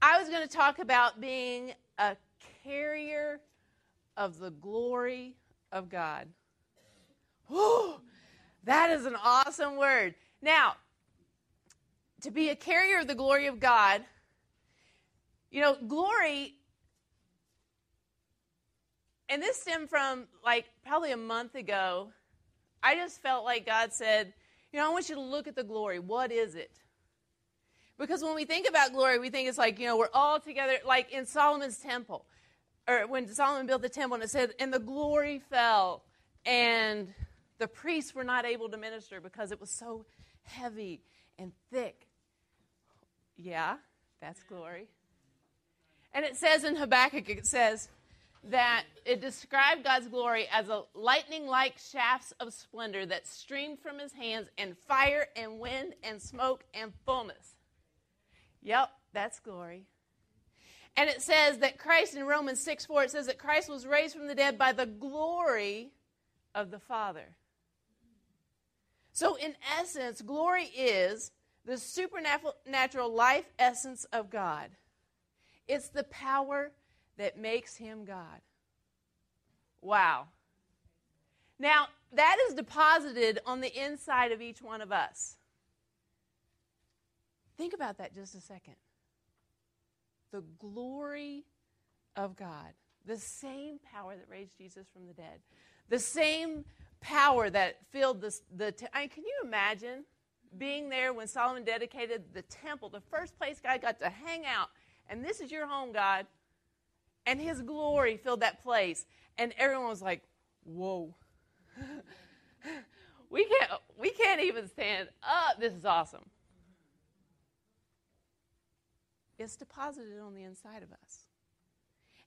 I was going to talk about being a carrier of the glory of God. Whew, that is an awesome word. Now, to be a carrier of the glory of God, you know, glory, and this stemmed from like probably a month ago. I just felt like God said, you know, I want you to look at the glory. What is it? Because when we think about glory, we think it's like, you know, we're all together, like in Solomon's temple, or when Solomon built the temple, and it said, and the glory fell, and the priests were not able to minister because it was so heavy and thick. Yeah, that's glory. And it says in Habakkuk, it says that it described God's glory as a lightning like shafts of splendor that streamed from his hands, and fire and wind and smoke and fullness. Yep, that's glory. And it says that Christ in Romans 6 4, it says that Christ was raised from the dead by the glory of the Father. So, in essence, glory is the supernatural life essence of God. It's the power that makes him God. Wow. Now, that is deposited on the inside of each one of us. Think about that just a second. The glory of God, the same power that raised Jesus from the dead, the same power that filled the. the te- I mean, can you imagine being there when Solomon dedicated the temple, the first place God got to hang out, and this is your home, God, and His glory filled that place, and everyone was like, "Whoa." we can't we can't even stand up. This is awesome. It's deposited on the inside of us.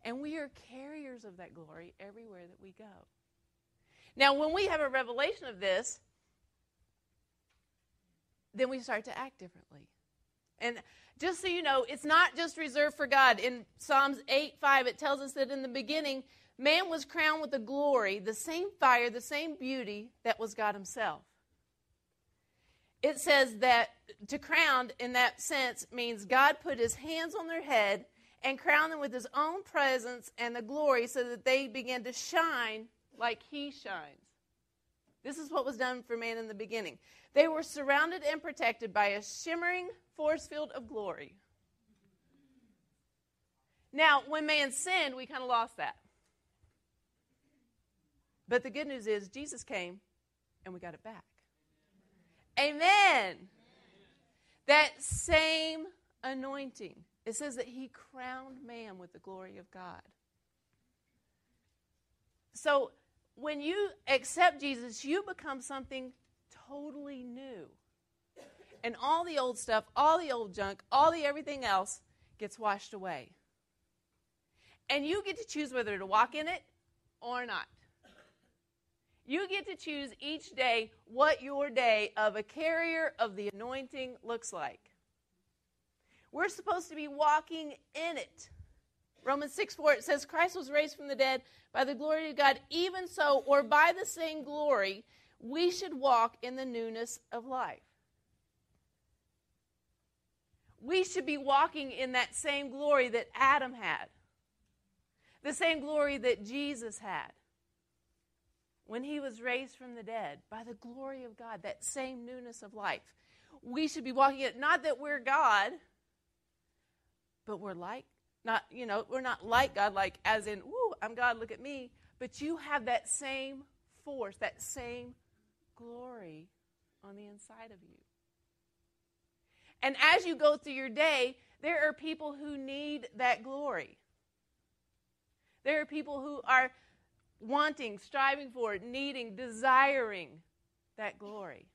And we are carriers of that glory everywhere that we go. Now, when we have a revelation of this, then we start to act differently. And just so you know, it's not just reserved for God. In Psalms 8 5, it tells us that in the beginning, man was crowned with the glory, the same fire, the same beauty that was God Himself it says that to crown in that sense means God put his hands on their head and crowned them with his own presence and the glory so that they began to shine like he shines. This is what was done for man in the beginning. They were surrounded and protected by a shimmering force field of glory. Now, when man sinned, we kind of lost that. But the good news is Jesus came and we got it back. Amen. That same anointing. It says that he crowned man with the glory of God. So when you accept Jesus, you become something totally new. And all the old stuff, all the old junk, all the everything else gets washed away. And you get to choose whether to walk in it or not. You get to choose each day what your day of a carrier of the anointing looks like. We're supposed to be walking in it. Romans 6 4, it says, Christ was raised from the dead by the glory of God. Even so, or by the same glory, we should walk in the newness of life. We should be walking in that same glory that Adam had, the same glory that Jesus had when he was raised from the dead by the glory of God, that same newness of life. We should be walking it, not that we're God, but we're like, not, you know, we're not like God, like as in, woo, I'm God, look at me. But you have that same force, that same glory on the inside of you. And as you go through your day, there are people who need that glory. There are people who are wanting, striving for, needing, desiring that glory.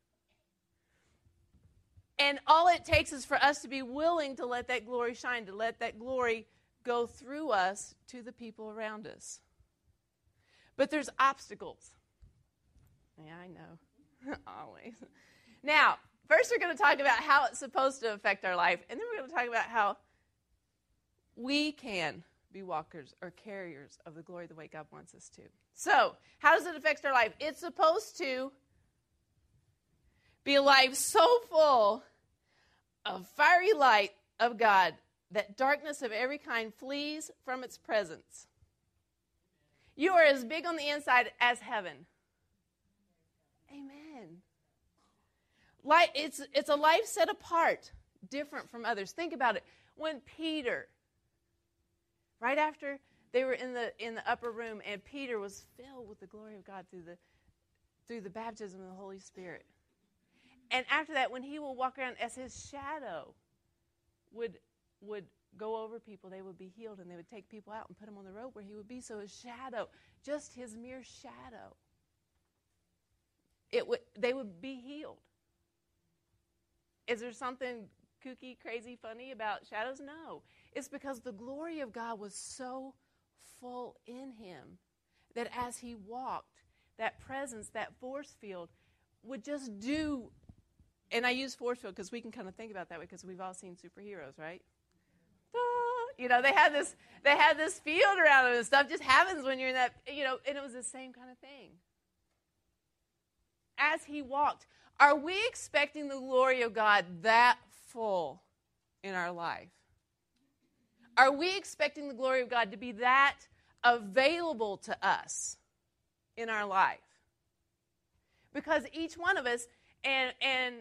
And all it takes is for us to be willing to let that glory shine, to let that glory go through us to the people around us. But there's obstacles. Yeah, I know. Always. Now, first we're going to talk about how it's supposed to affect our life, and then we're going to talk about how we can be walkers or carriers of the glory the way God wants us to. So, how does it affect our life? It's supposed to be a life so full of fiery light of God that darkness of every kind flees from its presence. You are as big on the inside as heaven. Amen. Like it's it's a life set apart, different from others. Think about it. When Peter, right after they were in the in the upper room, and Peter was filled with the glory of God through the through the baptism of the Holy Spirit. And after that, when he will walk around as his shadow would would go over people, they would be healed, and they would take people out and put them on the road where he would be. So his shadow, just his mere shadow, it would they would be healed. Is there something kooky, crazy, funny about shadows? No. It's because the glory of God was so full in him that as he walked, that presence, that force field would just do. And I use force field because we can kind of think about that because we've all seen superheroes, right? Ah, you know, they had this they had this field around them and stuff just happens when you're in that, you know, and it was the same kind of thing. As he walked, are we expecting the glory of God that full in our life? Are we expecting the glory of God to be that available to us in our life? Because each one of us, and and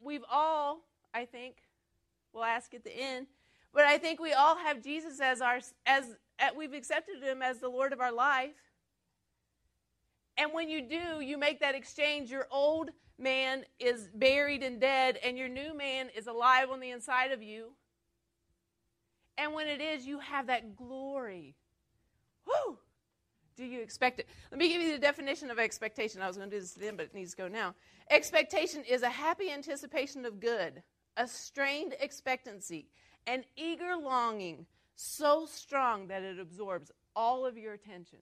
we've all, I think, we'll ask at the end, but I think we all have Jesus as our as, as we've accepted him as the Lord of our life. And when you do, you make that exchange. Your old man is buried and dead, and your new man is alive on the inside of you. And when it is, you have that glory. Whoo! Do you expect it? Let me give you the definition of expectation. I was going to do this then, but it needs to go now. Expectation is a happy anticipation of good, a strained expectancy, an eager longing so strong that it absorbs all of your attention.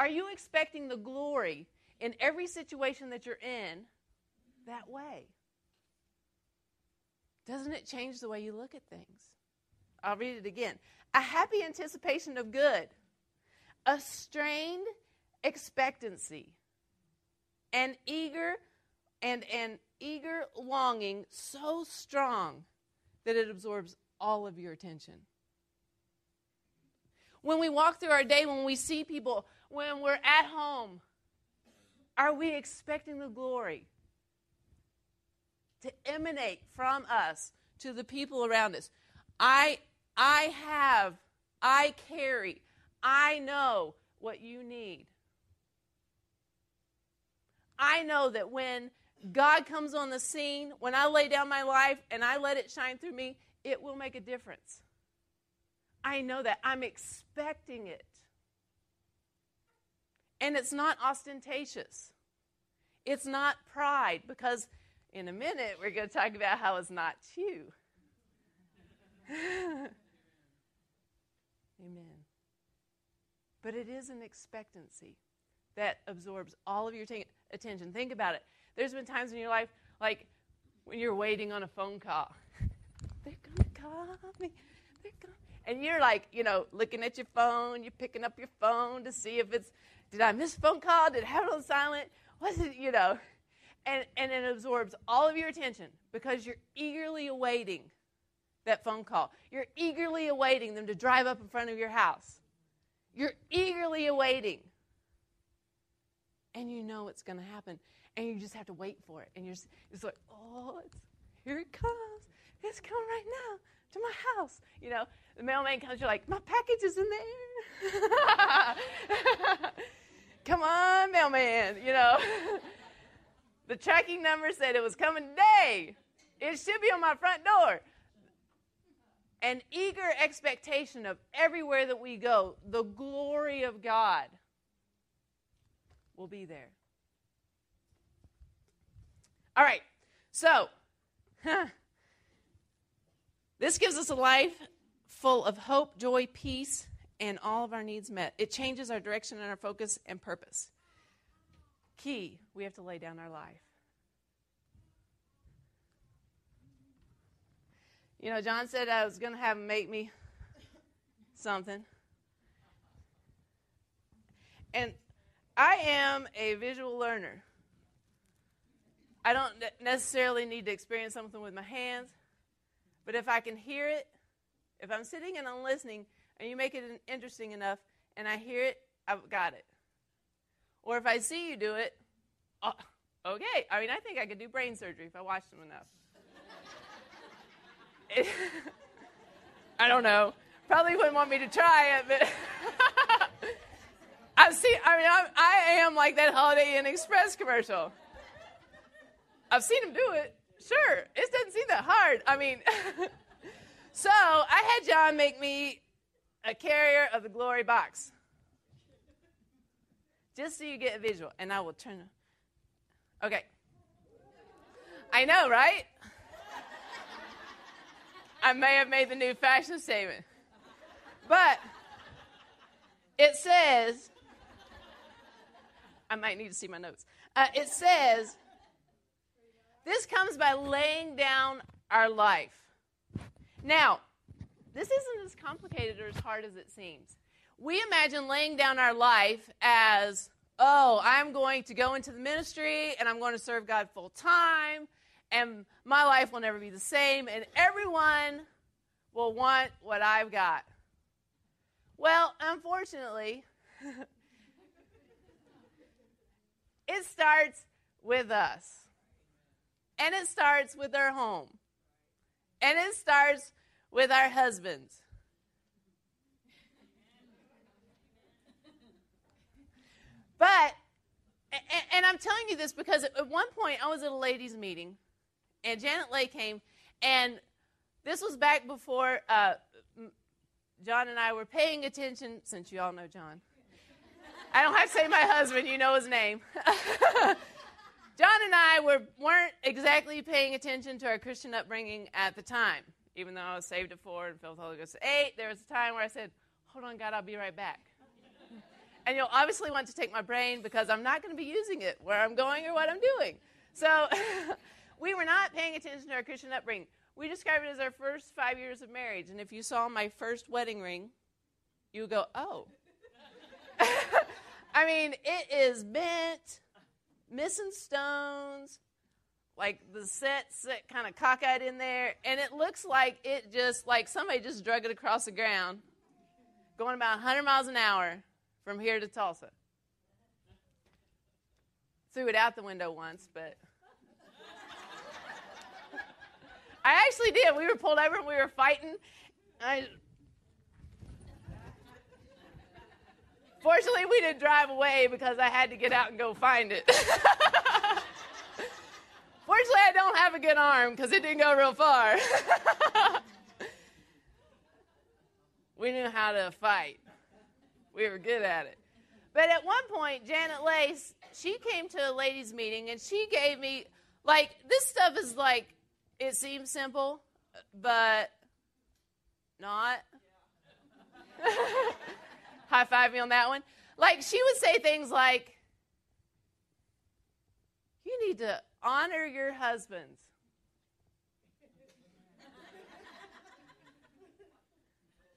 Are you expecting the glory in every situation that you're in that way? Doesn't it change the way you look at things? I'll read it again. A happy anticipation of good, a strained expectancy, an eager and an eager longing so strong that it absorbs all of your attention. When we walk through our day, when we see people, when we're at home, are we expecting the glory to emanate from us to the people around us? I I have, I carry, I know what you need. I know that when God comes on the scene, when I lay down my life and I let it shine through me, it will make a difference. I know that. I'm expecting it. And it's not ostentatious, it's not pride, because in a minute we're going to talk about how it's not you. Amen. But it is an expectancy that absorbs all of your t- attention. Think about it. There's been times in your life, like when you're waiting on a phone call. They're going to call me. They're going and you're like, you know, looking at your phone, you're picking up your phone to see if it's, did I miss a phone call? Did I have it on silent? Was it, you know? And, and it absorbs all of your attention because you're eagerly awaiting that phone call. You're eagerly awaiting them to drive up in front of your house. You're eagerly awaiting. And you know it's going to happen. And you just have to wait for it. And you're just it's like, oh, it's, here it comes. It's coming right now to my house. You know, the mailman comes, you're like, my package is in there. Come on, mailman, you know. the tracking number said it was coming today. It should be on my front door an eager expectation of everywhere that we go, the glory of God will be there. All right, so this gives us a life full of hope, joy, peace, and all of our needs met. It changes our direction and our focus and purpose. Key, we have to lay down our life. You know, John said I was going to have him make me something. And I am a visual learner. I don't necessarily need to experience something with my hands, But if I can hear it, if I'm sitting and I'm listening, and you make it interesting enough, and I hear it, I've got it. Or if I see you do it, oh, okay. I mean, I think I could do brain surgery if I watched them enough. I don't know. Probably wouldn't want me to try it, but I've seen. I mean, I'm, I am like that Holiday Inn Express commercial. I've seen him do it. Sure, it doesn't seem that hard. I mean, so I had John make me a carrier of the glory box, just so you get a visual, and I will turn. Okay. I know, right? I may have made the new fashion statement. But it says, I might need to see my notes. Uh, it says, this comes by laying down our life. Now, this isn't as complicated or as hard as it seems. We imagine laying down our life as, oh, I'm going to go into the ministry and I'm going to serve God full time and my life will never be the same, and everyone will want what I've got. Well, unfortunately, it starts with us. And it starts with our home. And it starts with our husbands. But, and, I'm telling you this because at one point I was at a ladies' meeting and Janet Leigh came, and this was back before uh, John and I were paying attention, since you all know John. I don't have to say my husband, you know his name. John and I were, weren't exactly paying attention to our Christian upbringing at the time. Even though I was saved at four and filled with the Holy Ghost at eight, there was a time where I said, Hold on, God, I'll be right back. and you'll obviously want to take my brain because I'm not going to be using it where I'm going or what I'm doing. So we were not paying attention to our Christian upbringing. We describe it as our first five years of marriage. And if you saw my first wedding ring, you would go, oh. I mean, it is bent, missing stones, like the set, set kind of cockeyed in there, and it looks like it just, like somebody just drug it across the ground, going about 100 miles an hour from here to Tulsa. Threw it out the window once, but I actually did. We were pulled over and we were fighting. I, fortunately, we didn't drive away because I had to get out and go find it. Fortunately, I don't have a good arm because it didn't go real far. we knew how to fight. We were good at it. But at one point, Janet Lace, she came to a ladies' meeting and she gave me, like, this stuff is like it seems simple, but not. High five me on that one. Like, she would say things like, You need to honor your husbands.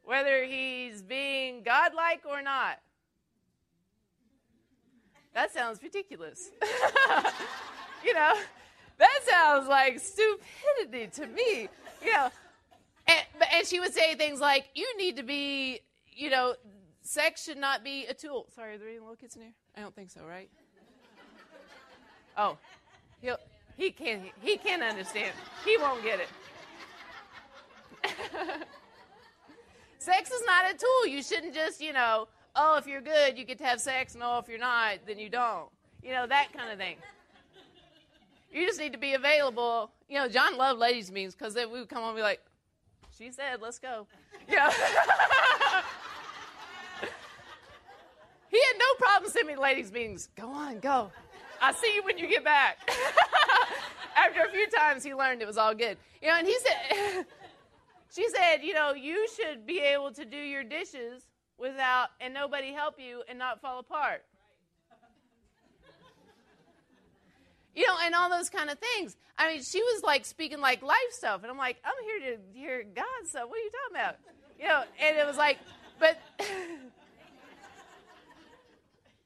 Whether he's being godlike or not. That sounds ridiculous. you know, that sounds like stupidity to me. You know, and, and she would say things like, you need to be, you know, sex should not be a tool. Sorry, are there any little kids in here? I don't think so, right? Oh, he'll, he can't, he can't understand. He won't get it. sex is not a tool. You shouldn't just, you know, oh, if you're good, you get to have sex, and oh, if you're not, then you don't. You know, that kind of thing. You just need to be available. You know, John loved ladies' meetings because then we would come on and be like, she said, let's go. You know? he had no problem sending me ladies' meetings. Go on, go. I'll see you when you get back. After a few times, he learned it was all good. You know, and he said, she said, you know, you should be able to do your dishes without, and nobody help you and not fall apart. you know, and all those kind of things. I mean, she was like speaking like life stuff, and I'm like, I'm here to hear God stuff. What are you talking about? You know, and it was like, but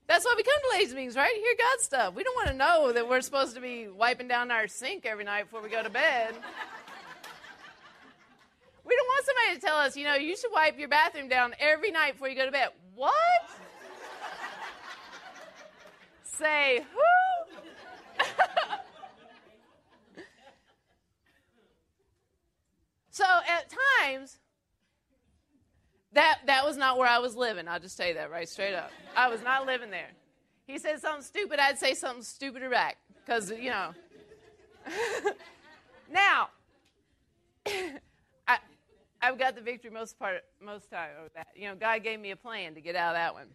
that's why we come to ladies' meetings, right? Hear God stuff. We don't want to know that we're supposed to be wiping down our sink every night before we go to bed. we don't want somebody to tell us, you know, you should wipe your bathroom down every night before you go to bed. What? Say who? so at times, that that was not where I was living. I'll just say that right straight up. I was not living there. He said something stupid, I'd say something stupider back. Because, you know. now, I, I've got the victory most part most time over that. You know, God gave me a plan to get out of that one.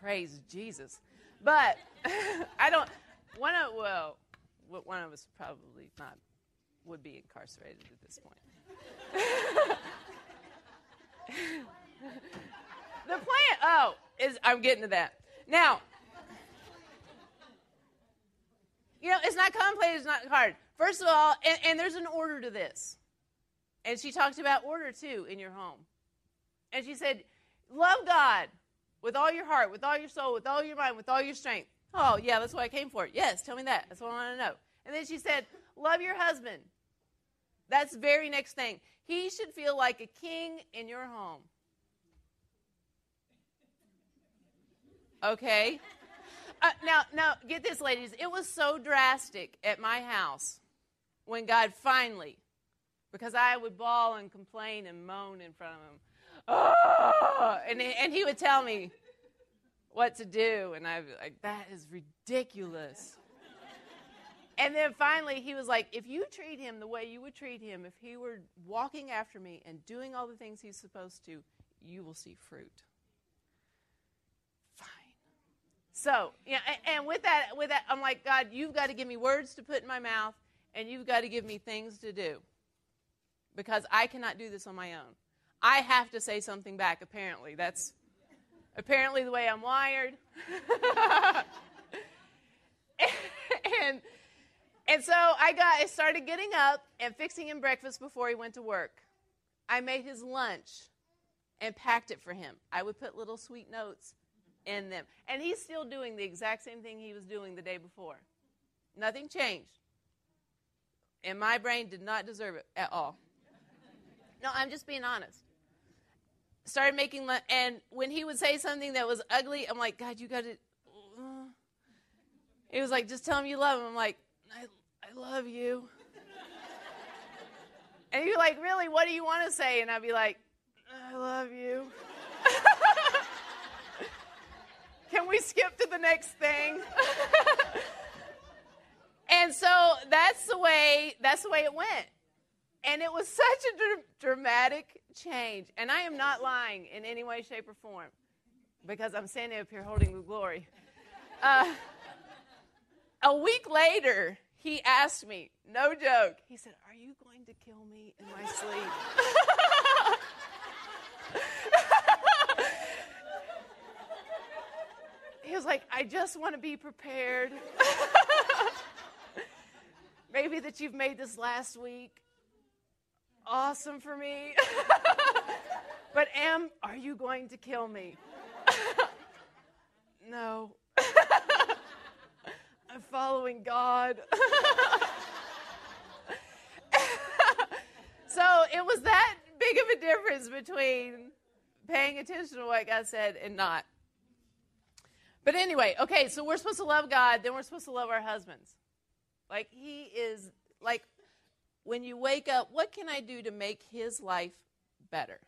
Praise Jesus. But I don't. One of well, one of us probably not would be incarcerated at this point. the plan. Oh, is I'm getting to that now. You know, it's not complicated. It's not hard. First of all, and, and there's an order to this. And she talked about order too in your home. And she said, Love God with all your heart, with all your soul, with all your mind, with all your strength. Oh, yeah, that's what I came for. Yes, tell me that. That's what I want to know. And then she said, Love your husband. That's very next thing. He should feel like a king in your home. Okay? Uh, now, now, get this, ladies. It was so drastic at my house when God finally, because I would bawl and complain and moan in front of him. Oh! And, and he would tell me what to do, and I'd be like, that is ridiculous. And then finally, he was like, if you treat him the way you would treat him if he were walking after me and doing all the things he's supposed to, you will see fruit. Fine. So, yeah, and with that, with that, I'm like, God, you've got to give me words to put in my mouth, and you've got to give me things to do, because I cannot do this on my own. I have to say something back. Apparently, that's apparently the way I'm wired. and and so I got I started getting up and fixing him breakfast before he went to work. I made his lunch and packed it for him. I would put little sweet notes in them. And he's still doing the exact same thing he was doing the day before. Nothing changed. And my brain did not deserve it at all. No, I'm just being honest. Started making, lunch, and when he would say something that was ugly, I'm like, God, you got to. Uh. He was like, just tell him you love him. I'm like, I, I love you. and you're like, Really, what do you want to say? And I'd be like, I love you. Can we skip to the next thing? and so that's the way that's the way it went. And it was such a dr- dramatic change. And I am not lying in any way, shape, or form because I'm standing up here holding the glory. Uh, a week later, he asked me, no joke, he said, Are you going to kill me in my sleep? he was like, I just want to be prepared. Maybe that you've made this last week awesome for me. but, Em, are you going to kill me? no. I'm following God. so it was that big of a difference between paying attention to what God said and not. But anyway, okay, so we're supposed to love God, then we're supposed to love our husbands. Like, He is, like, when you wake up, what can I do to make His life better?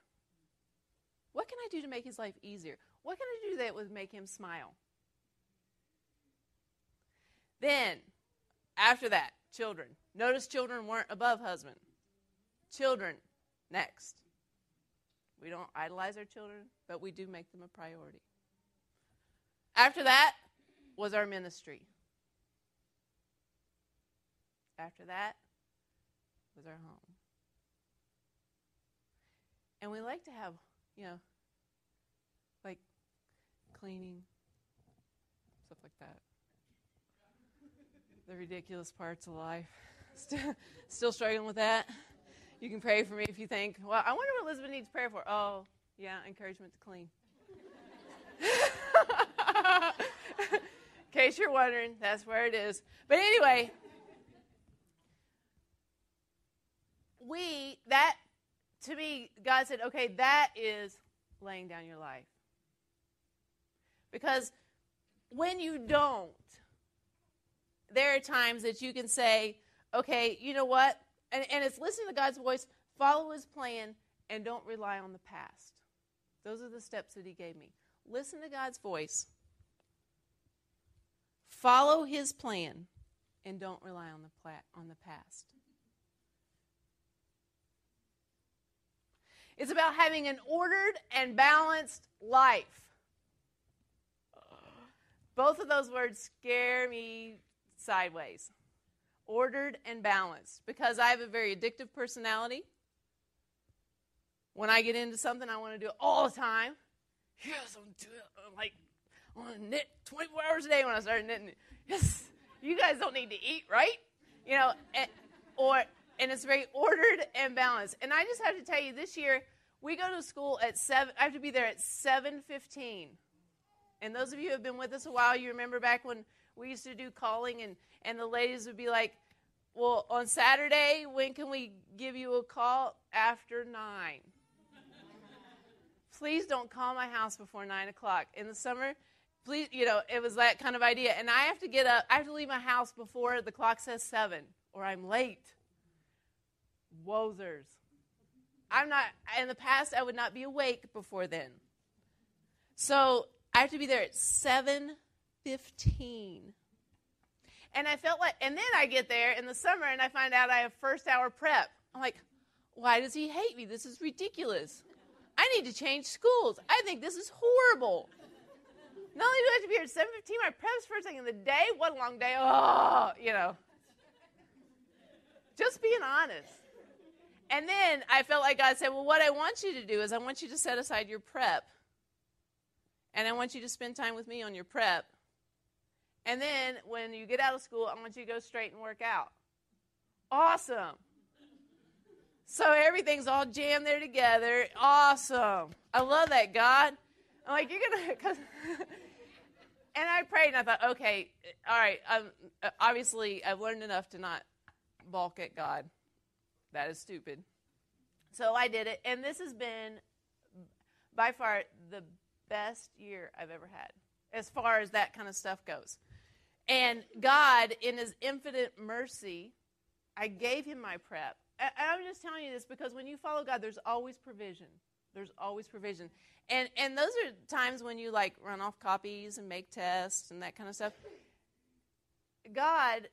What can I do to make His life easier? What can I do that would make Him smile? Then, after that, children. Notice children weren't above husband. Children, next. We don't idolize our children, but we do make them a priority. After that was our ministry. After that was our home. And we like to have, you know, like cleaning, stuff like that the ridiculous parts of life. Still, still struggling with that. You can pray for me if you think, well, I wonder what Elizabeth needs prayer for. Oh, yeah, encouragement to clean. In case you're wondering, that's where it is. But anyway, we, that to me, God said, okay, that is laying down your life. Because when you don't, there are times that you can say, okay, you know what? And, and it's listening to God's voice, follow his plan, and don't rely on the past. Those are the steps that he gave me. Listen to God's voice, follow his plan, and don't rely on the, on the past. It's about having an ordered and balanced life. Both of those words scare me sideways. Ordered and balanced. Because I have a very addictive personality. When I get into something, I want to do it all the time. Yes, I'm doing it. like, I want to knit 24 hours a day when I start knitting. Yes, you guys don't need to eat, right? You know, and, or and it's very ordered and balanced. And I just have to tell you, this year we go to school at seven. I have to be there at 7:15. And those of you who have been with us a while, you remember back when we used to do calling, and and the ladies would be like, "Well, on Saturday, when can we give you a call after nine? please don't call my house before nine o'clock in the summer." Please, you know, it was that kind of idea. And I have to get up, I have to leave my house before the clock says seven, or I'm late. Wozers. I'm not, in the past, I would not be awake before then. So I have to be there at 7.15. And I felt like, and then I get there in the summer and I find out I have first hour prep. I'm like, why does he hate me? This is ridiculous. I need to change schools. I think this is horrible. Not only do I have to be here at 7.15, my prep's first thing in the day. What a long day. Oh, you know. Just being honest. And then I felt like God said, Well, what I want you to do is I want you to set aside your prep. And I want you to spend time with me on your prep. And then when you get out of school, I want you to go straight and work out. Awesome. So everything's all jammed there together. Awesome. I love that, God. I'm like, you're going to, and I prayed and I thought, okay, all right, um, obviously I've learned enough to not balk at God. That is stupid. So I did it, and this has been by far the best year I've ever had as far as that kind of stuff goes. And God, in His infinite mercy, I gave Him my prep. And I'm just telling you this because when you follow God, there's always provision. There's always provision. And and those are times when you like run off copies and make tests and that kind of stuff. God,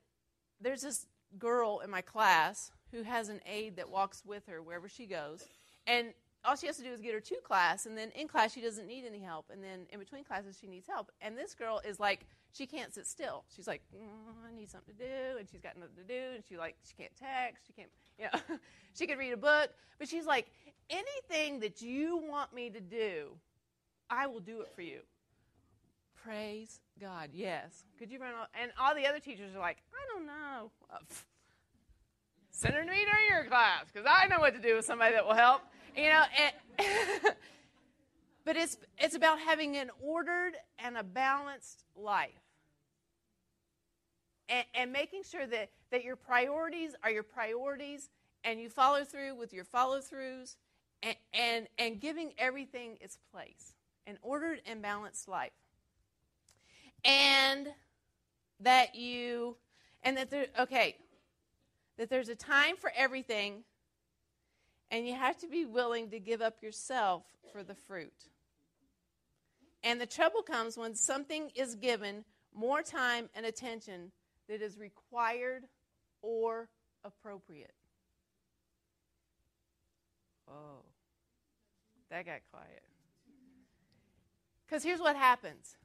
there's this girl in my class who has an aide that walks with her wherever she goes. And all she has to do is get her to class, and then in class she doesn't need any help, and then in between classes she needs help. And this girl is like, she can't sit still. She's like, mm, I need something to do, and she's got nothing to do, and she like, she can't text, she can't, you know, she could read a book, but she's like, anything that you want me to do, I will do it for you. Praise God. Yes. Could you run? All, and all the other teachers are like, I don't know. Send her to me during your class because I know what to do with somebody that will help. You know. And but it's it's about having an ordered and a balanced life. And, and making sure that, that your priorities are your priorities and you follow through with your follow throughs and, and, and giving everything its place. An ordered and balanced life. And that you, and that there, okay, that there's a time for everything, and you have to be willing to give up yourself for the fruit. And the trouble comes when something is given more time and attention that is required or appropriate. Oh, that got quiet. Because here's what happens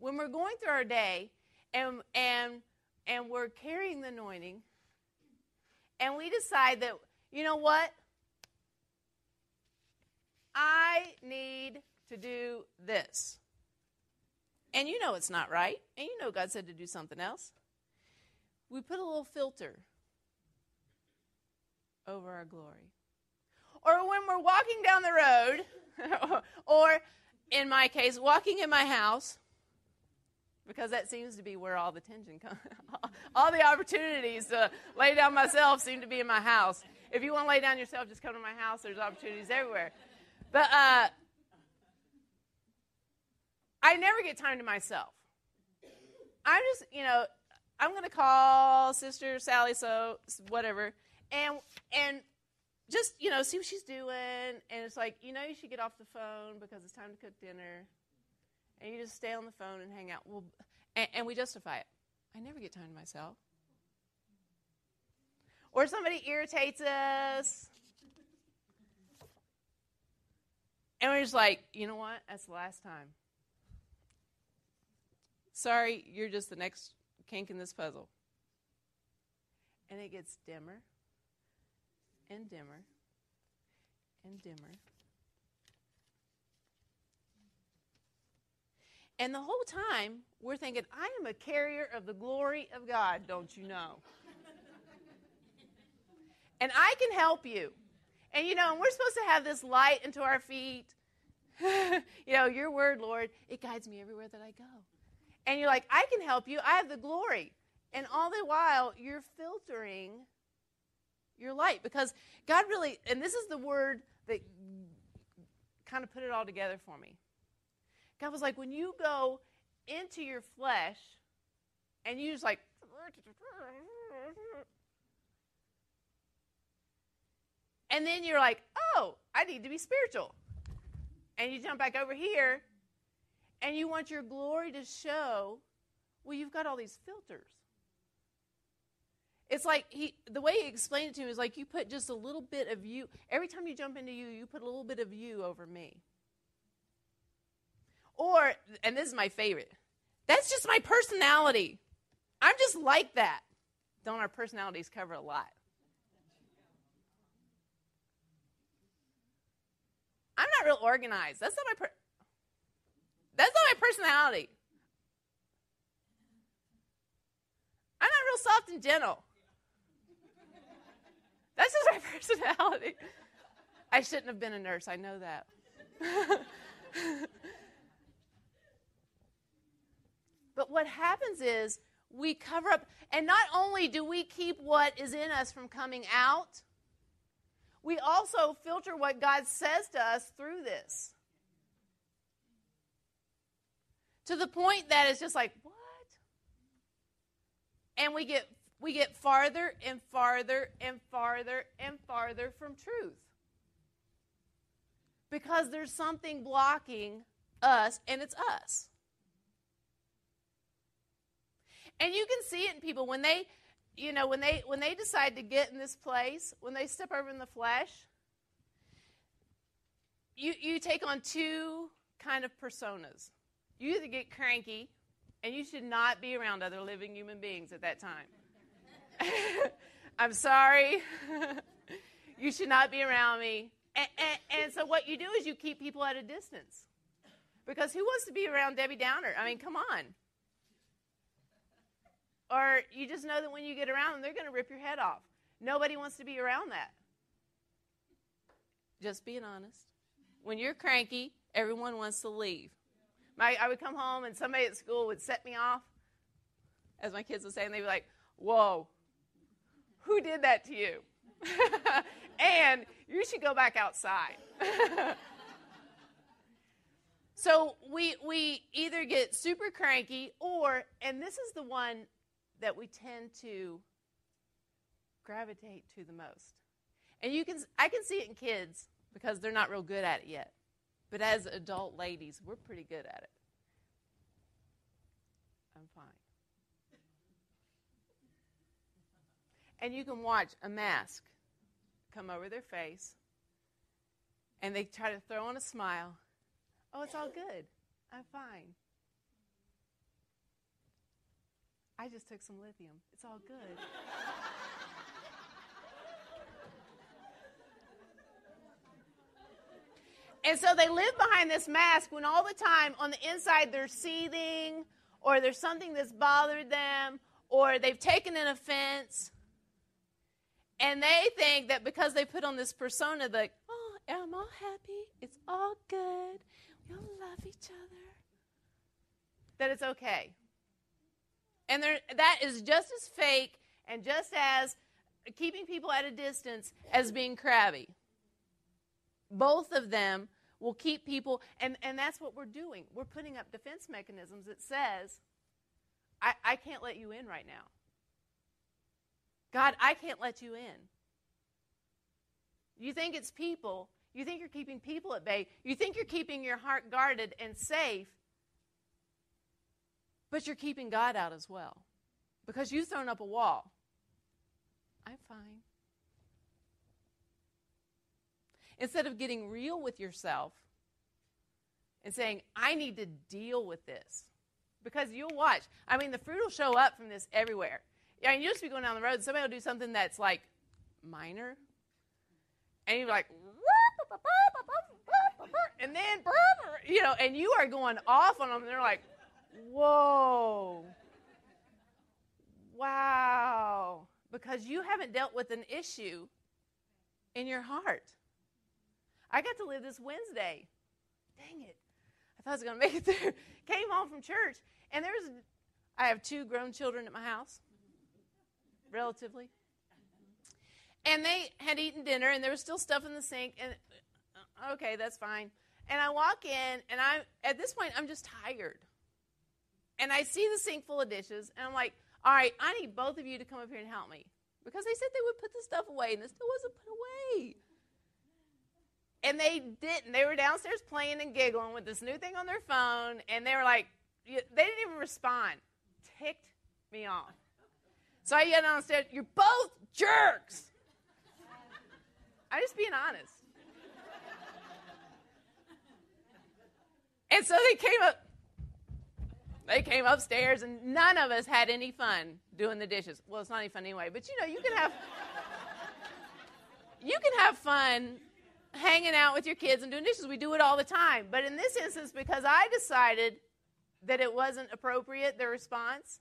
when we're going through our day and, and, and we're carrying the anointing, and we decide that, you know what? I need to do this. And you know it's not right. And you know God said to do something else. We put a little filter over our glory. Or when we're walking down the road, or in my case, walking in my house, because that seems to be where all the tension comes. all the opportunities to lay down myself seem to be in my house. If you want to lay down yourself, just come to my house. There's opportunities everywhere. But uh, I never get time to myself. I'm just, you know, I'm going to call Sister Sally, so whatever, and and just you know see what she's doing. And it's like you know you should get off the phone because it's time to cook dinner, and you just stay on the phone and hang out. Well, and, and we justify it. I never get time to myself. Or somebody irritates us. And we're just like, you know what? That's the last time. Sorry, you're just the next kink in this puzzle. And it gets dimmer and dimmer and dimmer. And the whole time, we're thinking, I am a carrier of the glory of God, don't you know? And I can help you. And you know, and we're supposed to have this light into our feet. you know, your word, Lord, it guides me everywhere that I go. And you're like, I can help you. I have the glory. And all the while, you're filtering your light because God really, and this is the word that kind of put it all together for me. God was like, when you go into your flesh and you just like, and then you're like, oh, I need to be spiritual. And you jump back over here and you want your glory to show, well, you've got all these filters. It's like he, the way he explained it to me is like you put just a little bit of you. Every time you jump into you, you put a little bit of you over me. Or, and this is my favorite, that's just my personality. I'm just like that. Don't our personalities cover a lot? I'm not real organized. That's not my per- That's not my personality. I'm not real soft and gentle. That's just my personality. I shouldn't have been a nurse. I know that. But what happens is we cover up, and not only do we keep what is in us from coming out, we also filter what God says to us through this. To the point that it's just like, what? And we get we get farther and farther and farther and farther from truth. Because there's something blocking us, and it's us. And you can see it in people when they, you know, when they when they decide to get in this place, when they step over in the flesh, you you take on two kind of personas. You either get cranky, and you should not be around other living human beings at that time. I'm sorry. you should not be around me. And, and, and, so what you do is you keep people at a distance. Because who wants to be around Debbie Downer? I mean, come on. Or you just know that when you get around them, they're going to rip your head off. Nobody wants to be around that. Just being honest. When you're cranky, everyone wants to leave. My, I would come home and somebody at school would set me off, as my kids would say, and they'd be like, Whoa, who did that to you? and you should go back outside. so we, we either get super cranky or, and this is the one that we tend to gravitate to the most. And you can I can see it in kids because they're not real good at it yet. But as adult ladies, we're pretty good at it. I'm fine. And you can watch a mask come over their face and they try to throw on a smile. Oh, it's all good. I'm fine. I just took some lithium. It's all good. and so they live behind this mask when all the time on the inside they're seething or there's something that's bothered them or they've taken an offense. And they think that because they put on this persona, like, oh, I'm all happy. It's all good. We all love each other. That it's okay. And there, that is just as fake and just as keeping people at a distance as being crabby. Both of them will keep people, and, and that's what we're doing. We're putting up defense mechanisms that says, I, I can't let you in right now. God, I can't let you in. You think it's people. You think you're keeping people at bay. You think you're keeping your heart guarded and safe, but you're keeping God out as well because you've thrown up a wall. I'm fine. Instead of getting real with yourself and saying, I need to deal with this. Because you'll watch. I mean, the fruit will show up from this everywhere. Yeah, you'll just be going down the road, and somebody will do something that's like minor, and you're like, and then, you know, and you are going off on them, and they're like, whoa, wow, because you haven't dealt with an issue in your heart. I got to live this Wednesday. Dang it. I thought I was going to make it through. Came home from church, and there's, I have two grown children at my house, relatively. And they had eaten dinner, and there was still stuff in the sink. And uh, okay, that's fine. And I walk in, and I at this point I'm just tired. And I see the sink full of dishes, and I'm like, all right, I need both of you to come up here and help me because they said they would put the stuff away, and it still wasn't put away. And they didn't. They were downstairs playing and giggling with this new thing on their phone, and they were like, they didn't even respond. Ticked me off. So I yelled downstairs, "You're both jerks." I'm just being honest. And so they came up. They came upstairs, and none of us had any fun doing the dishes. Well, it's not any fun anyway, but you know, you can have you can have fun hanging out with your kids and doing dishes. We do it all the time. But in this instance, because I decided that it wasn't appropriate, the response,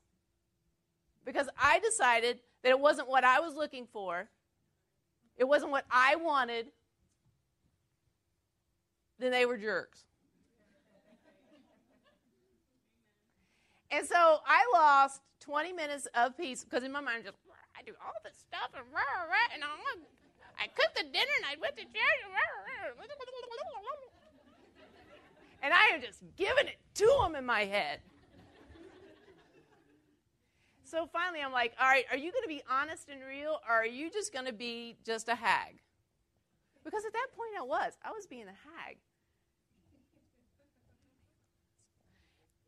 because I decided that it wasn't what I was looking for, it wasn't what I wanted, then they were jerks. And so I lost 20 minutes of peace because in my mind, I just I do all this stuff and rah, rah, and I cooked the dinner and I went to church. And I am just giving it to them in my head. So finally, I'm like, all right, are you going to be honest and real, or are you just going to be just a hag? Because at that point, I was. I was being a hag.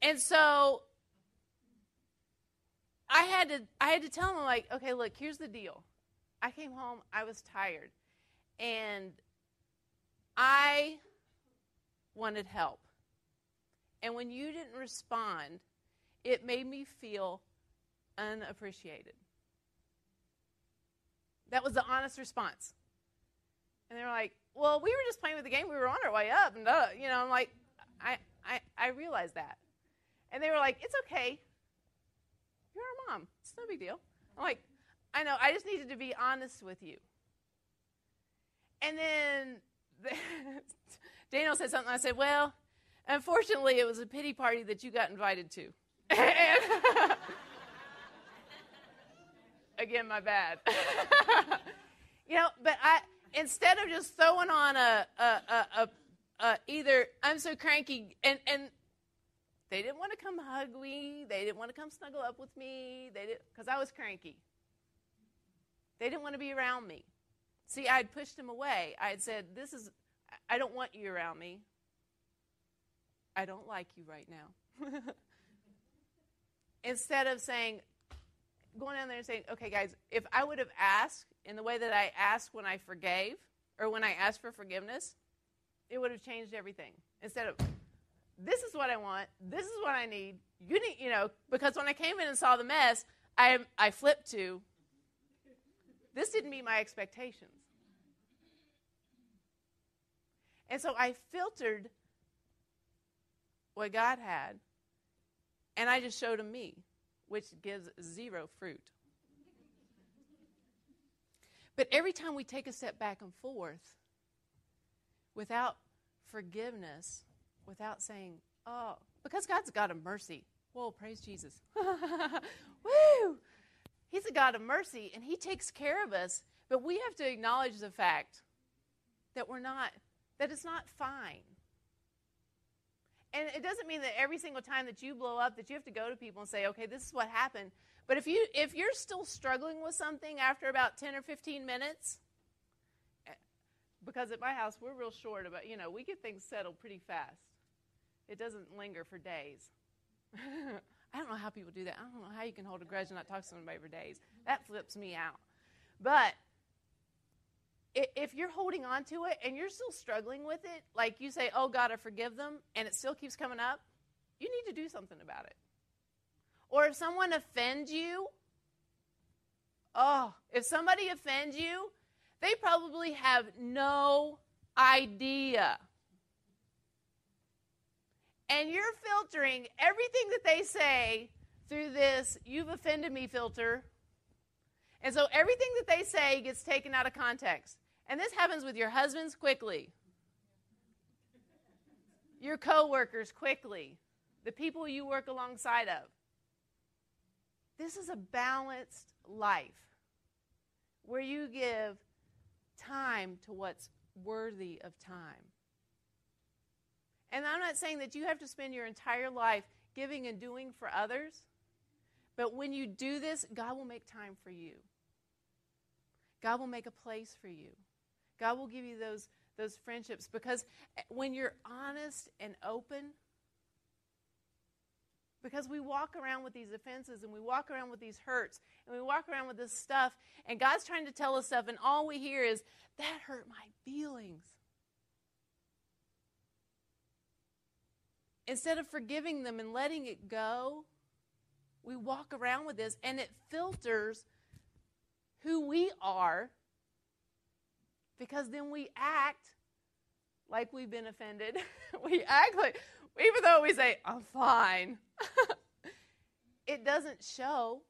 And so I had to I had to tell him like, okay, look, here's the deal. I came home, I was tired, and I wanted help. And when you didn't respond, it made me feel unappreciated. That was the honest response. And they were like, well, we were just playing with the game. We were on our way up. And, uh, you know, I'm like, I, I, I realized that. And they were like, it's okay. Mom. It's no big deal. I'm like, I know. I just needed to be honest with you. And then the, Daniel said something. I said, well, unfortunately, it was a pity party that you got invited to. again, my bad. you know, but I instead of just throwing on a, a, a, a, a either I'm so cranky and and they didn't want to come hug me, they didn't want to come snuggle up with me, they didn't because I was cranky. They didn't want to be around me. See, I had pushed them away. I had said, "This is I don't want you around me. I don't like you right now." Instead of saying, going down there and saying, okay, guys, if I would have asked in the way that I asked when I forgave or when I asked for forgiveness, it would have changed everything. Instead of, this is what I want, this is what I need, you need, you know, because when I came in and saw the mess, I, I flipped to, this didn't meet my expectations. And so I filtered what God had, and I just showed him me which gives zero fruit. But every time we take a step back and forth without forgiveness, without saying, oh, because God's a mercy. Whoa, praise Jesus. Woo! He's a God of mercy, and He takes care of us. But we have to acknowledge the fact that we're not, that it's not fine. And it doesn't mean that every single time that you blow up that you have to go to people and say, okay, this is what happened. But if you if you're still struggling with something after about 10 or 15 minutes, eh, because at my house we're real short about, you know, we get things settled pretty fast. It doesn't linger for days. I don't know how people do that. I don't know how you can hold a grudge and not talk to somebody for days. That flips me out. But if you're holding on to it and you're still struggling with it, like you say, Oh God, I forgive them, and it still keeps coming up, you need to do something about it. Or if someone offends you, oh, if somebody offends you, they probably have no idea. And you're filtering everything that they say through this you've offended me filter. And so everything that they say gets taken out of context. And this happens with your husbands quickly, your coworkers quickly, the people you work alongside of. This is a balanced life where you give time to what's worthy of time. And I'm not saying that you have to spend your entire life giving and doing for others, but when you do this, God will make time for you. God will make a place for you. God will give you those, those friendships because eh, when you're honest and open, because we walk around with these offenses and we walk around with these hurts and we walk around with this stuff, and God's trying to tell us stuff, and all we hear is, That hurt my feelings. Instead of forgiving them and letting it go, we walk around with this, and it filters who we are because then we act like we've been offended. we act like, even though we say, I'm fine, it doesn't show.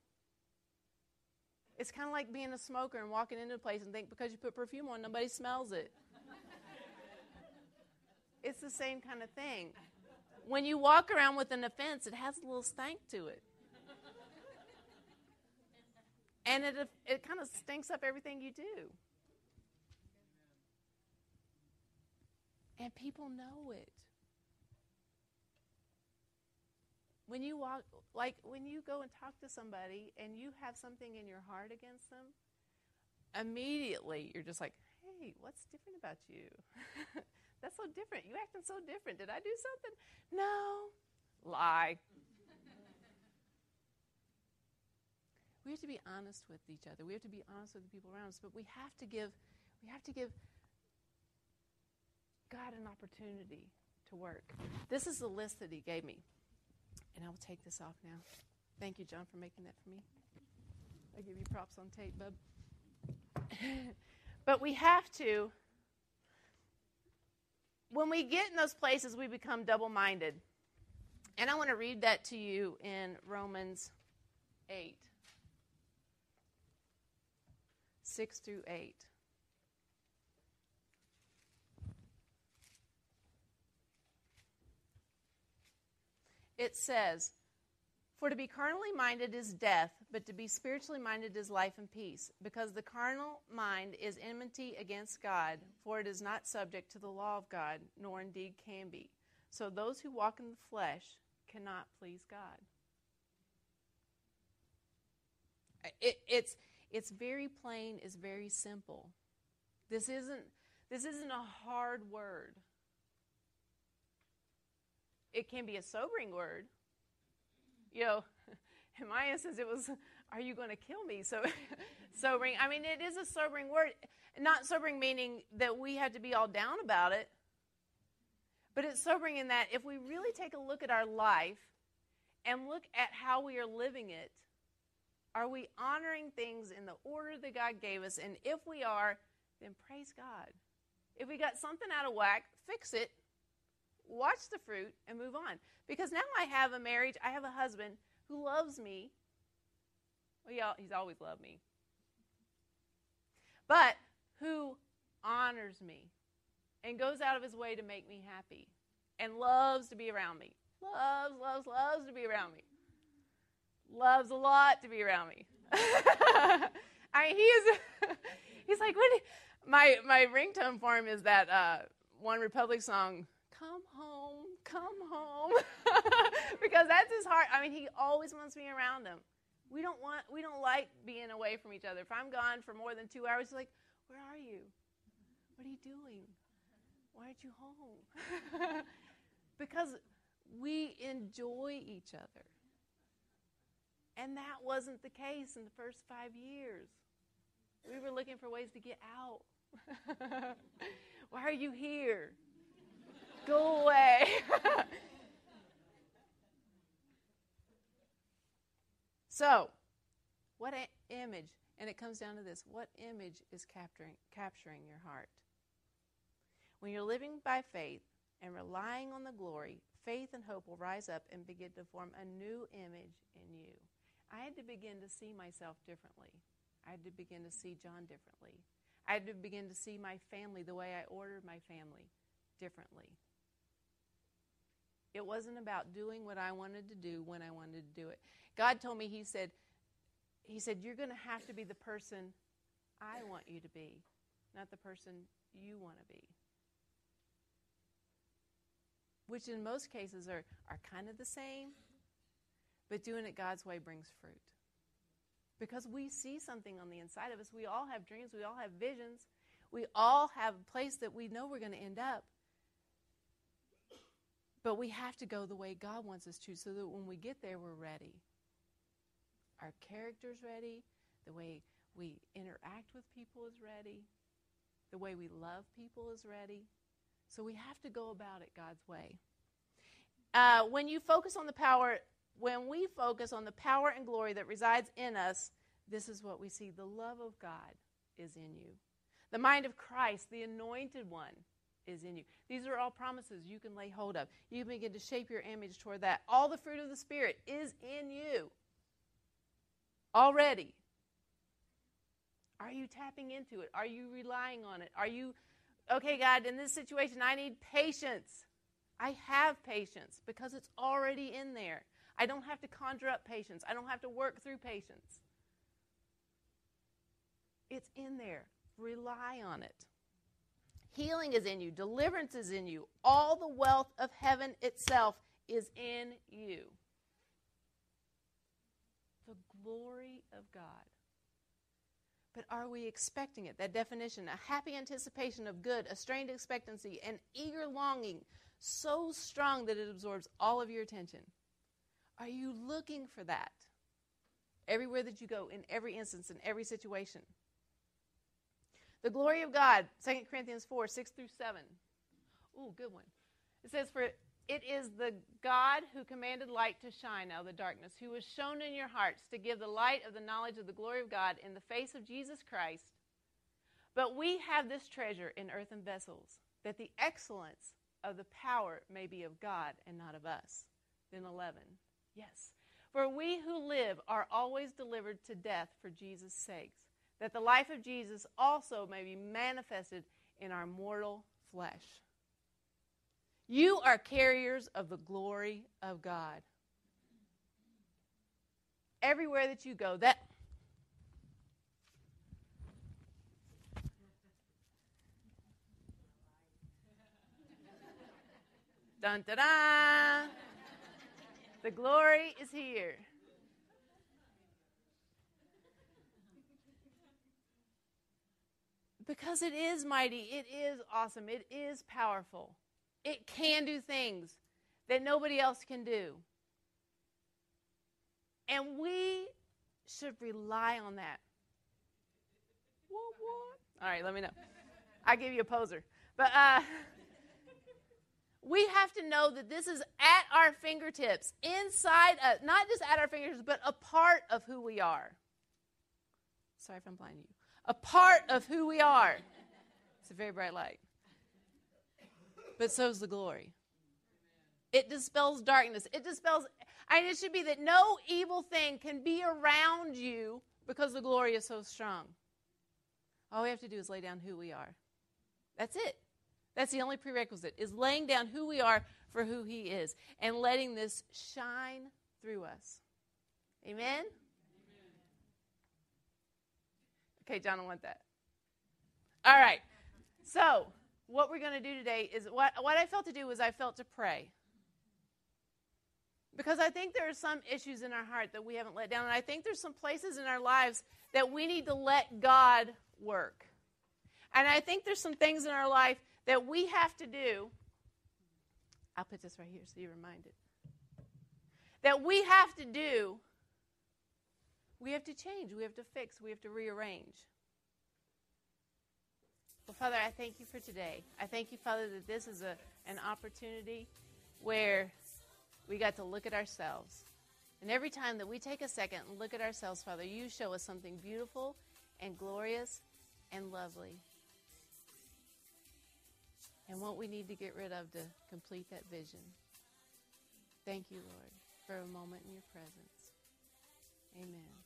It's kind of like being a smoker and walking into a place and think because you put perfume on, nobody smells it. it's the same kind of thing. When you walk around with an offense, it has a little stank to it. And it, it kind of stinks up everything you do. And people know it. When you walk, like when you go and talk to somebody and you have something in your heart against them, immediately you're just like, hey, what's different about you? That's so different. You acting so different. Did I do something? No. Lie. we have to be honest with each other. We have to be honest with the people around us, but we have to give we have to give God an opportunity to work. This is the list that He gave me. And I will take this off now. Thank you, John, for making that for me. I give you props on tape, bub. but we have to, when we get in those places, we become double minded. And I want to read that to you in Romans 8 6 through 8. it says, For to be carnally minded is death, but to be spiritually minded is life and peace, because the carnal mind is enmity against God, for it is not subject to the law of God, nor indeed can be. So those who walk in the flesh cannot please God. It, it's, it's very plain, it's very simple. This isn't, this isn't a hard word it can be a sobering word. You know, in my instance, it was, Are you going to kill me? So, sobering. I mean, it is a sobering word. Not sobering meaning that we had to be all down about it, but it's sobering in that if we really take a look at our life and look at how we are living it, are we honoring things in the order that God gave us? And if we are, then praise God. If we got something out of whack, fix it watch the fruit, and move on. Because now I have a marriage, I have a husband who loves me. Well, yeah, he's always loved me. But who honors me and goes out of his way to make me happy and loves to be around me. Loves, loves, loves to be around me. Loves a lot to be around me. I mean, he is. he's like, what? My my ringtone for him is that uh, OneRepublic song, "Come Home, Come Home," because that's his heart. I mean, he always wants me around him. We don't want, we don't like being away from each other. If I'm gone for more than two hours, he's like, "Where are you? What are you doing? Why aren't you home?" because we enjoy each other. And that wasn't the case in the first five years. We were looking for ways to get out. Why are you here? Go away. so, what image, and it comes down to this what image is capturing, capturing your heart? When you're living by faith and relying on the glory, faith and hope will rise up and begin to form a new image in you. I had to begin to see myself differently. I had to begin to see John differently. I had to begin to see my family the way I ordered my family differently. It wasn't about doing what I wanted to do when I wanted to do it. God told me, He said, He said, You're going to have to be the person I want you to be, not the person you want to be. Which in most cases are, are kind of the same, but doing it God's way brings fruit. Because we see something on the inside of us. We all have dreams, we all have visions, we all have a place that we know we're going to end up. But we have to go the way God wants us to so that when we get there, we're ready. Our character's ready, the way we interact with people is ready, the way we love people is ready. So we have to go about it God's way. Uh, when you focus on the power when we focus on the power and glory that resides in us, this is what we see. The love of God is in you. The mind of Christ, the anointed one, is in you. These are all promises you can lay hold of. You begin to shape your image toward that. All the fruit of the Spirit is in you already. Are you tapping into it? Are you relying on it? Are you, okay, God, in this situation, I need patience. I have patience because it's already in there. I don't have to conjure up patience. I don't have to work through patience. It's in there. Rely on it. Healing is in you, deliverance is in you. All the wealth of heaven itself is in you. The glory of God. But are we expecting it? That definition a happy anticipation of good, a strained expectancy, an eager longing so strong that it absorbs all of your attention. Are you looking for that? Everywhere that you go, in every instance, in every situation. The glory of God, 2 Corinthians 4 6 through 7. Ooh, good one. It says, For it is the God who commanded light to shine out of the darkness, who has shone in your hearts to give the light of the knowledge of the glory of God in the face of Jesus Christ. But we have this treasure in earthen vessels, that the excellence of the power may be of God and not of us. Then 11. Yes. For we who live are always delivered to death for Jesus' sakes, that the life of Jesus also may be manifested in our mortal flesh. You are carriers of the glory of God. Everywhere that you go, that Dun da da! The glory is here. Because it is mighty, it is awesome, it is powerful. It can do things that nobody else can do. And we should rely on that. What, what? All right, let me know. I'll give you a poser. But uh, we have to know that this is at our fingertips, inside, uh, not just at our fingertips, but a part of who we are. Sorry if I'm blinding you. A part of who we are. It's a very bright light. But so is the glory. It dispels darkness. It dispels, and it should be that no evil thing can be around you because the glory is so strong. All we have to do is lay down who we are. That's it. That's the only prerequisite, is laying down who we are for who He is and letting this shine through us. Amen? Amen. Okay, John, I want that. All right. So, what we're going to do today is what, what I felt to do was I felt to pray. Because I think there are some issues in our heart that we haven't let down. And I think there's some places in our lives that we need to let God work. And I think there's some things in our life that we have to do. I'll put this right here so you're reminded. That we have to do. We have to change. We have to fix. We have to rearrange. Well, Father, I thank you for today. I thank you, Father, that this is a, an opportunity where we got to look at ourselves. And every time that we take a second and look at ourselves, Father, you show us something beautiful and glorious and lovely. And what we need to get rid of to complete that vision. Thank you, Lord, for a moment in your presence. Amen.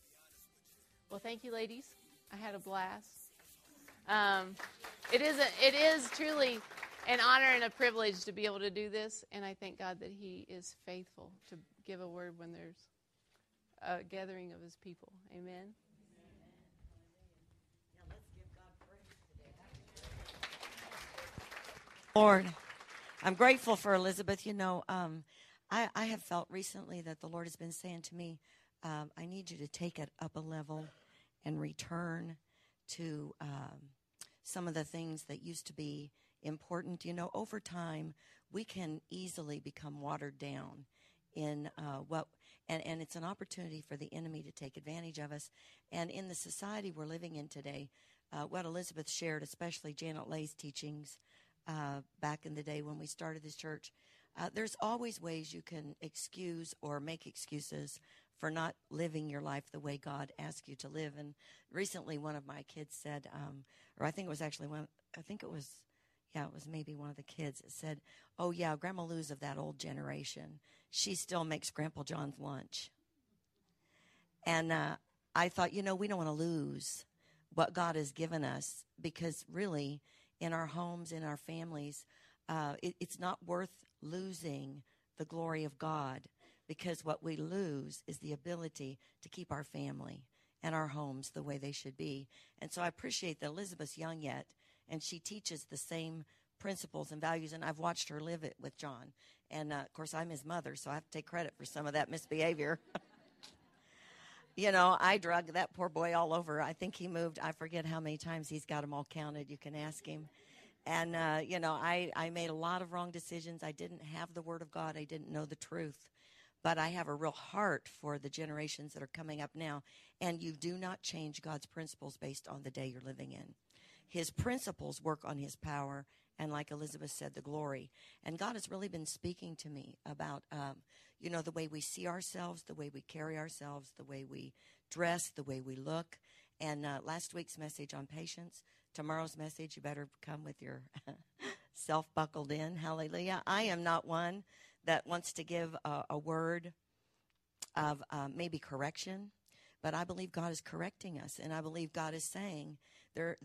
Well, thank you, ladies. I had a blast. Um, it is a, it is truly an honor and a privilege to be able to do this, and I thank God that He is faithful to give a word when there's a gathering of His people. Amen. Lord, I'm grateful for Elizabeth. You know, um, I, I, have felt recently that the Lord has been saying to me, um, I need you to take it up a level and return to um, some of the things that used to be important. You know, over time, we can easily become watered down in uh, what, and, and it's an opportunity for the enemy to take advantage of us. And in the society we're living in today, uh, what Elizabeth shared, especially Janet Lay's teachings uh, back in the day when we started this church, uh, there's always ways you can excuse or make excuses for not living your life the way God asked you to live. And recently, one of my kids said, um, or I think it was actually one, I think it was yeah, it was maybe one of the kids that said, Oh, yeah, Grandma Lou's of that old generation. She still makes Grandpa John's lunch. And uh, I thought, you know, we don't want to lose what God has given us because really, in our homes, in our families, uh, it, it's not worth losing the glory of God because what we lose is the ability to keep our family and our homes the way they should be. And so I appreciate that Elizabeth's young yet and she teaches the same principles and values. And I've watched her live it with John. And uh, of course, I'm his mother, so I have to take credit for some of that misbehavior. you know, I drug that poor boy all over. I think he moved, I forget how many times he's got them all counted. You can ask him. And, uh, you know, I, I made a lot of wrong decisions. I didn't have the Word of God, I didn't know the truth. But I have a real heart for the generations that are coming up now. And you do not change God's principles based on the day you're living in. His principles work on his power and like elizabeth said the glory. And god has really been speaking to me about um, you know the way we see ourselves the way we carry ourselves the way we dress the way we look. And uh, last week's message on patience tomorrow's message you better come with your self buckled in. Hallelujah. I am not one that wants to give a, a word of uh, maybe correction but i believe god is correcting us and i believe god is saying there,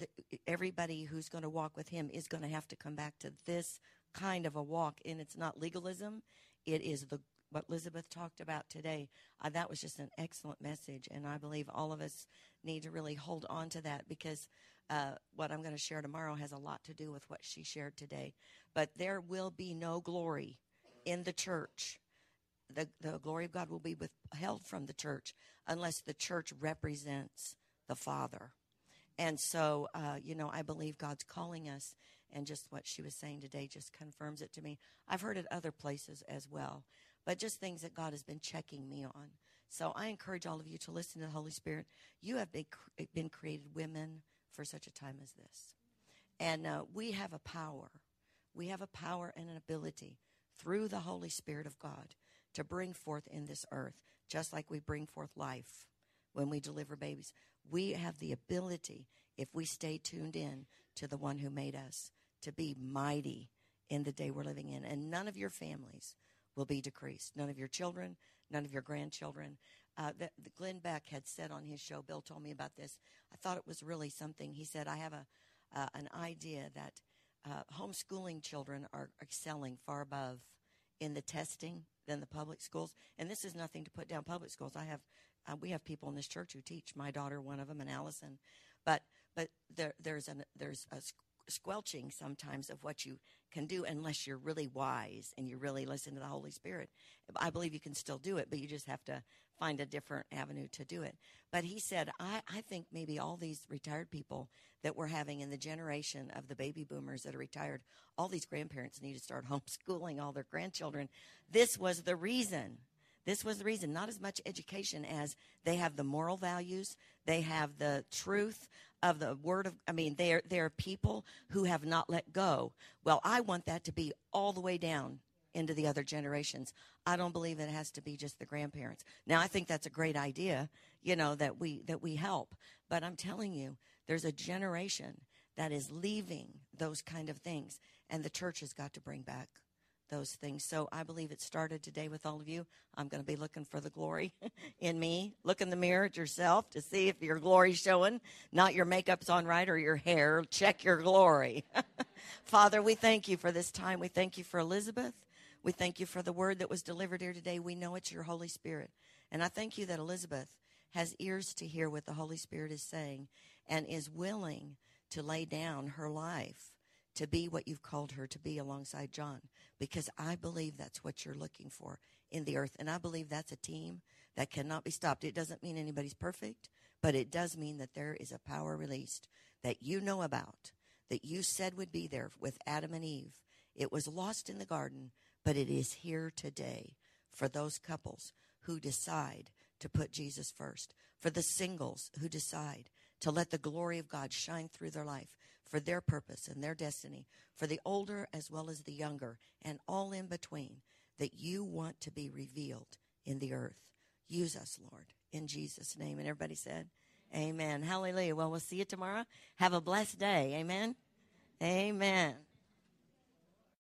everybody who's going to walk with him is going to have to come back to this kind of a walk. And it's not legalism, it is the what Elizabeth talked about today. Uh, that was just an excellent message. And I believe all of us need to really hold on to that because uh, what I'm going to share tomorrow has a lot to do with what she shared today. But there will be no glory in the church. The, the glory of God will be withheld from the church unless the church represents the Father. And so, uh, you know, I believe God's calling us. And just what she was saying today just confirms it to me. I've heard it other places as well, but just things that God has been checking me on. So I encourage all of you to listen to the Holy Spirit. You have been, been created women for such a time as this. And uh, we have a power. We have a power and an ability through the Holy Spirit of God to bring forth in this earth, just like we bring forth life when we deliver babies. We have the ability, if we stay tuned in to the one who made us, to be mighty in the day we're living in. And none of your families will be decreased. None of your children, none of your grandchildren. Uh, the, the Glenn Beck had said on his show, Bill told me about this. I thought it was really something. He said, I have a, uh, an idea that uh, homeschooling children are excelling far above in the testing than the public schools. And this is nothing to put down public schools. I have uh, we have people in this church who teach. My daughter, one of them, and Allison. But but there, there's an there's a squelching sometimes of what you can do unless you're really wise and you really listen to the Holy Spirit. I believe you can still do it, but you just have to find a different avenue to do it. But he said, I, I think maybe all these retired people that we're having in the generation of the baby boomers that are retired, all these grandparents need to start homeschooling all their grandchildren. This was the reason. This was the reason. Not as much education as they have the moral values, they have the truth of the word of I mean they're they're people who have not let go. Well, I want that to be all the way down into the other generations. I don't believe it has to be just the grandparents. Now, I think that's a great idea, you know, that we that we help. But I'm telling you, there's a generation that is leaving those kind of things, and the church has got to bring back those things. So I believe it started today with all of you. I'm going to be looking for the glory in me. Look in the mirror at yourself to see if your glory's showing, not your makeup's on right or your hair. Check your glory. Father, we thank you for this time. We thank you for Elizabeth. We thank you for the word that was delivered here today. We know it's your Holy Spirit. And I thank you that Elizabeth has ears to hear what the Holy Spirit is saying and is willing to lay down her life to be what you've called her to be alongside John because I believe that's what you're looking for in the earth. And I believe that's a team that cannot be stopped. It doesn't mean anybody's perfect, but it does mean that there is a power released that you know about, that you said would be there with Adam and Eve. It was lost in the garden, but it is here today for those couples who decide to put Jesus first, for the singles who decide to let the glory of God shine through their life, for their purpose and their destiny, for the older as well as the younger, and all in between, that you want to be revealed in the earth. Use us, Lord, in Jesus' name. And everybody said, Amen. Hallelujah. Well, we'll see you tomorrow. Have a blessed day. Amen. Amen.